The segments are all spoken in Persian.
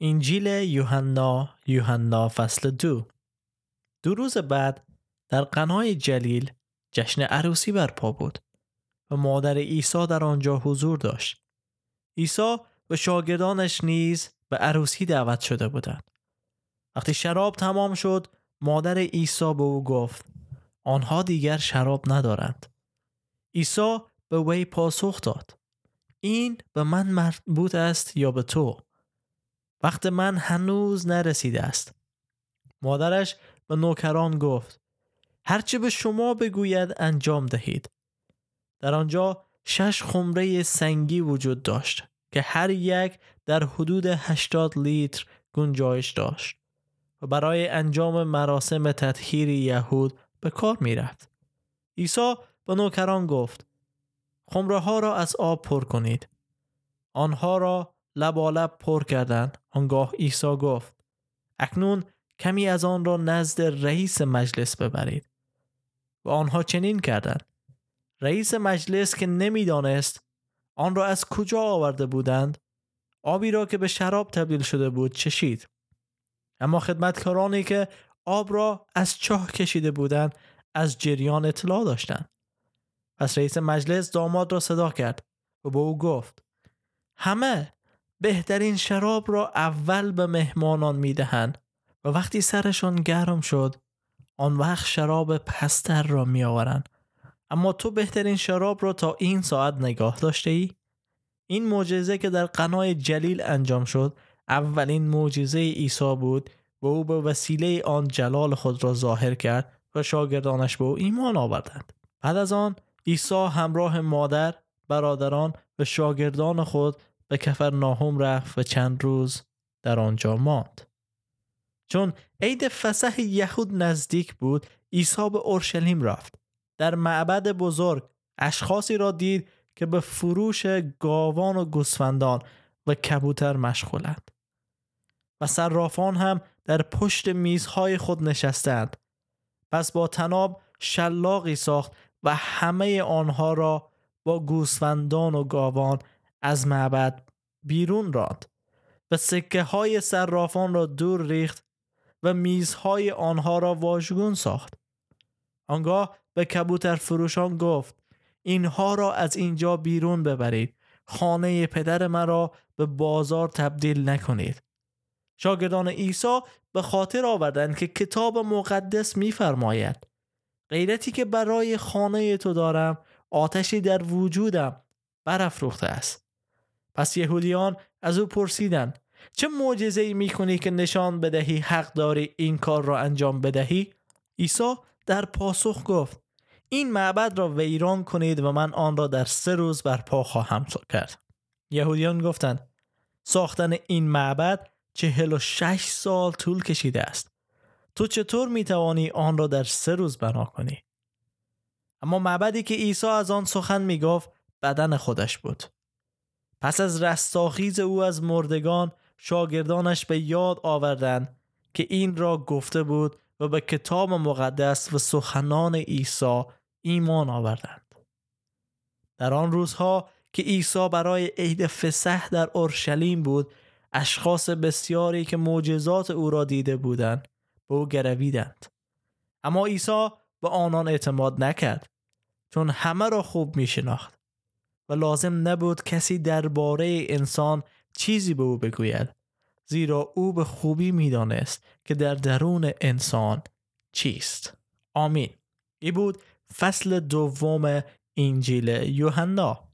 انجیل یوحنا یوحنا فصل دو. دو روز بعد در قنای جلیل جشن عروسی برپا بود و مادر عیسی در آنجا حضور داشت. عیسی و شاگردانش نیز به عروسی دعوت شده بودند. وقتی شراب تمام شد مادر عیسی به او گفت آنها دیگر شراب ندارند. عیسی به وی پاسخ داد این به من مربوط است یا به تو؟ وقت من هنوز نرسیده است مادرش به نوکران گفت هرچه به شما بگوید انجام دهید در آنجا شش خمره سنگی وجود داشت که هر یک در حدود 80 لیتر گنجایش داشت و برای انجام مراسم تطهیر یهود به کار می رفت. عیسی به نوکران گفت خمره ها را از آب پر کنید. آنها را لبالب پر کردند. آنگاه عیسی گفت اکنون کمی از آن را نزد رئیس مجلس ببرید. و آنها چنین کردند. رئیس مجلس که نمی‌دانست آن را از کجا آورده بودند آبی را که به شراب تبدیل شده بود چشید اما خدمتکارانی که آب را از چاه کشیده بودند از جریان اطلاع داشتند پس رئیس مجلس داماد را صدا کرد و به او گفت همه بهترین شراب را اول به مهمانان می‌دهند و وقتی سرشان گرم شد آن وقت شراب پستر را می آورند اما تو بهترین شراب را تا این ساعت نگاه داشته ای؟ این معجزه که در قنای جلیل انجام شد اولین معجزه عیسی بود و او به وسیله آن جلال خود را ظاهر کرد و شاگردانش به او ایمان آوردند بعد از آن عیسی همراه مادر برادران و شاگردان خود به کفر ناهم رفت و چند روز در آنجا ماند. چون عید فسح یهود نزدیک بود عیسی به اورشلیم رفت. در معبد بزرگ اشخاصی را دید که به فروش گاوان و گوسفندان و کبوتر مشغولند. و صرافان هم در پشت میزهای خود نشستند. پس با تناب شلاقی ساخت و همه آنها را با گوسفندان و گاوان از معبد بیرون راند و سکه های صرافان را دور ریخت و میزهای آنها را واژگون ساخت. آنگاه به کبوتر فروشان گفت اینها را از اینجا بیرون ببرید خانه پدر مرا به بازار تبدیل نکنید. شاگردان عیسی به خاطر آوردند که کتاب مقدس میفرماید غیرتی که برای خانه تو دارم آتشی در وجودم برافروخته است. پس یهودیان از او پرسیدند چه معجزه ای می‌کنی که نشان بدهی حق داری این کار را انجام بدهی؟ عیسی در پاسخ گفت این معبد را ویران کنید و من آن را در سه روز برپا خواهم کرد. یهودیان گفتند ساختن این معبد چهل و شش سال طول کشیده است. تو چطور می توانی آن را در سه روز بنا کنی؟ اما معبدی که عیسی از آن سخن می گفت بدن خودش بود. پس از رستاخیز او از مردگان شاگردانش به یاد آوردند که این را گفته بود و به کتاب مقدس و سخنان عیسی ایمان آوردند. در آن روزها که عیسی برای عید فسح در اورشلیم بود اشخاص بسیاری که معجزات او را دیده بودند به او گرویدند. اما عیسی به آنان اعتماد نکرد چون همه را خوب می شناخت و لازم نبود کسی درباره انسان چیزی به او بگوید زیرا او به خوبی می‌دانست که در درون انسان چیست. آمین. ای بود فصل دوم انجیل یوحنا.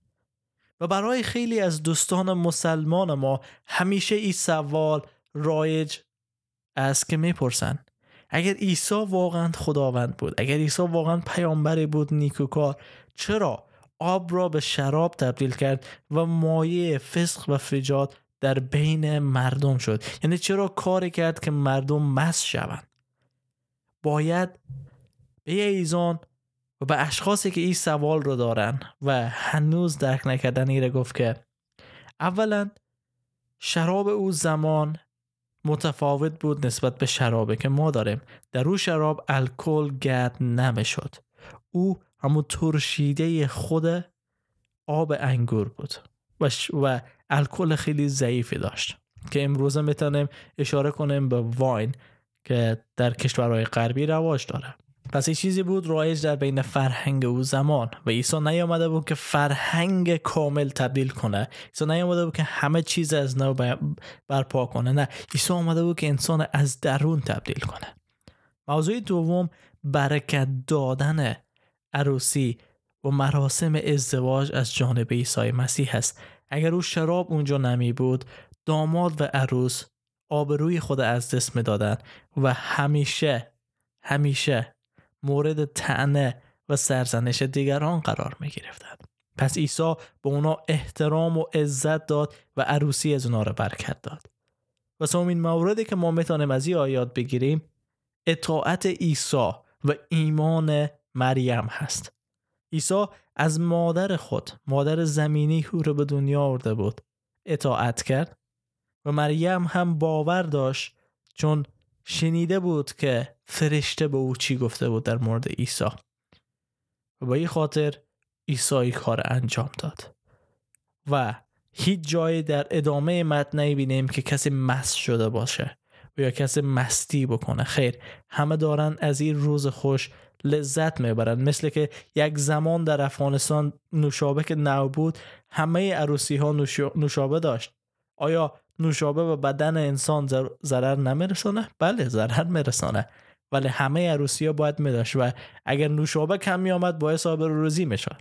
و برای خیلی از دوستان مسلمان ما همیشه این سوال رایج است که می‌پرسند اگر عیسی واقعا خداوند بود اگر عیسی واقعا پیامبری بود نیکوکار چرا آب را به شراب تبدیل کرد و مایه فسق و فجاد در بین مردم شد. یعنی چرا کاری کرد که مردم مس شوند؟ باید به ایزان و به اشخاصی که این سوال رو دارن و هنوز درک نکردن ایره گفت که اولا شراب او زمان متفاوت بود نسبت به شرابه که ما داریم. در او شراب الکل گرد نمی‌شد. او همون ترشیده خود آب انگور بود و, و الکل خیلی ضعیفی داشت که امروزه می‌تونیم اشاره کنیم به واین که در کشورهای غربی رواج داره. پس این چیزی بود رایج در بین فرهنگ او زمان و عیسی نیامده بود که فرهنگ کامل تبدیل کنه. عیسی نیامده بود که همه چیز از نو برپا کنه. نه عیسی آمده بود که انسان از درون تبدیل کنه. موضوع دوم برکت دادن عروسی و مراسم ازدواج از جانب عیسی مسیح است اگر او شراب اونجا نمی بود داماد و عروس آبروی خود از دست می‌دادن و همیشه همیشه مورد تعنه و سرزنش دیگران قرار می گرفتن. پس عیسی به اونا احترام و عزت داد و عروسی از اونا رو برکت داد. و سومین موردی که ما می‌تونیم از این آیات بگیریم اطاعت عیسی و ایمان مریم هست. عیسی از مادر خود مادر زمینی او رو به دنیا آورده بود. اطاعت کرد و مریم هم باور داشت چون شنیده بود که فرشته به او چی گفته بود در مورد عیسی. و با این خاطر عیسی کار انجام داد. و هیچ جایی در ادامه متن بینیم که کسی مست شده باشه یا کسی مستی بکنه. خیر همه دارن از این روز خوش لذت می‌برن مثل که یک زمان در افغانستان نوشابه که نو بود همه عروسی ها نوشابه داشت. آیا نوشابه به بدن انسان ضرر نمیرسانه؟ بله ضرر میرسانه. ولی همه عروسی ها باید میداشت و اگر نوشابه کم آمد باعث آبر روزی می‌شد.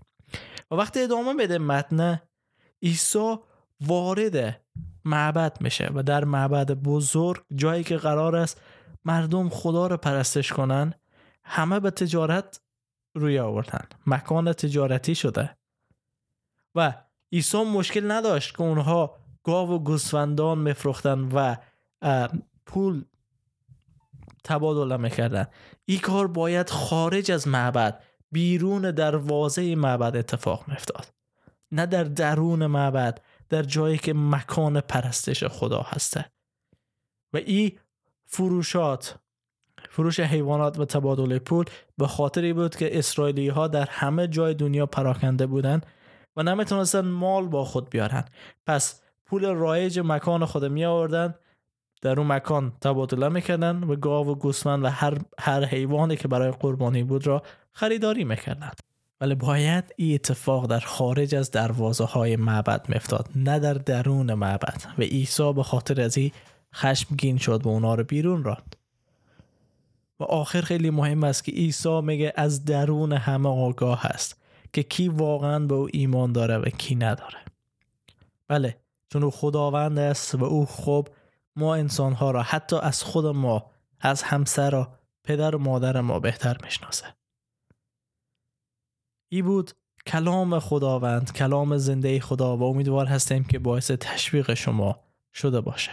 و وقتی ادامه بده متن عیسی وارد معبد میشه و در معبد بزرگ جایی که قرار است مردم خدا رو پرستش کنن. همه به تجارت روی آوردن. مکان تجارتی شده. و عیسی مشکل نداشت که اونها گاو و گوسفندان میفروختن و پول تبادله می‌کردن. این کار باید خارج از معبد بیرون دروازه معبد اتفاق میافتاد. نه در درون معبد در جایی که مکان پرستش خدا هسته. و این فروشات فروش حیوانات و تبادل پول به خاطری بود که اسرائیلی ها در همه جای دنیا پراکنده بودند و نمی‌تونستن مال با خود بیارن پس پول رایج مکان خود می آوردن در اون مکان تبادله می‌کردن و گاو و گوسفند و هر, هر حیوانی که برای قربانی بود را خریداری می‌کردن ولی باید این اتفاق در خارج از دروازه های معبد میفتاد نه در درون معبد. و عیسی به خاطر از این خشمگین شد و اونا رو بیرون راند. و آخر خیلی مهم است که عیسی میگه از درون همه آگاه هست که کی واقعا به او ایمان داره و کی نداره. بله چون او خداوند است و او خوب ما انسان ها را حتی از خود ما از همسر و پدر و مادر ما بهتر می‌شناسه. ای بود کلام خداوند کلام زنده خدا و امیدوار هستیم که باعث تشویق شما شده باشه.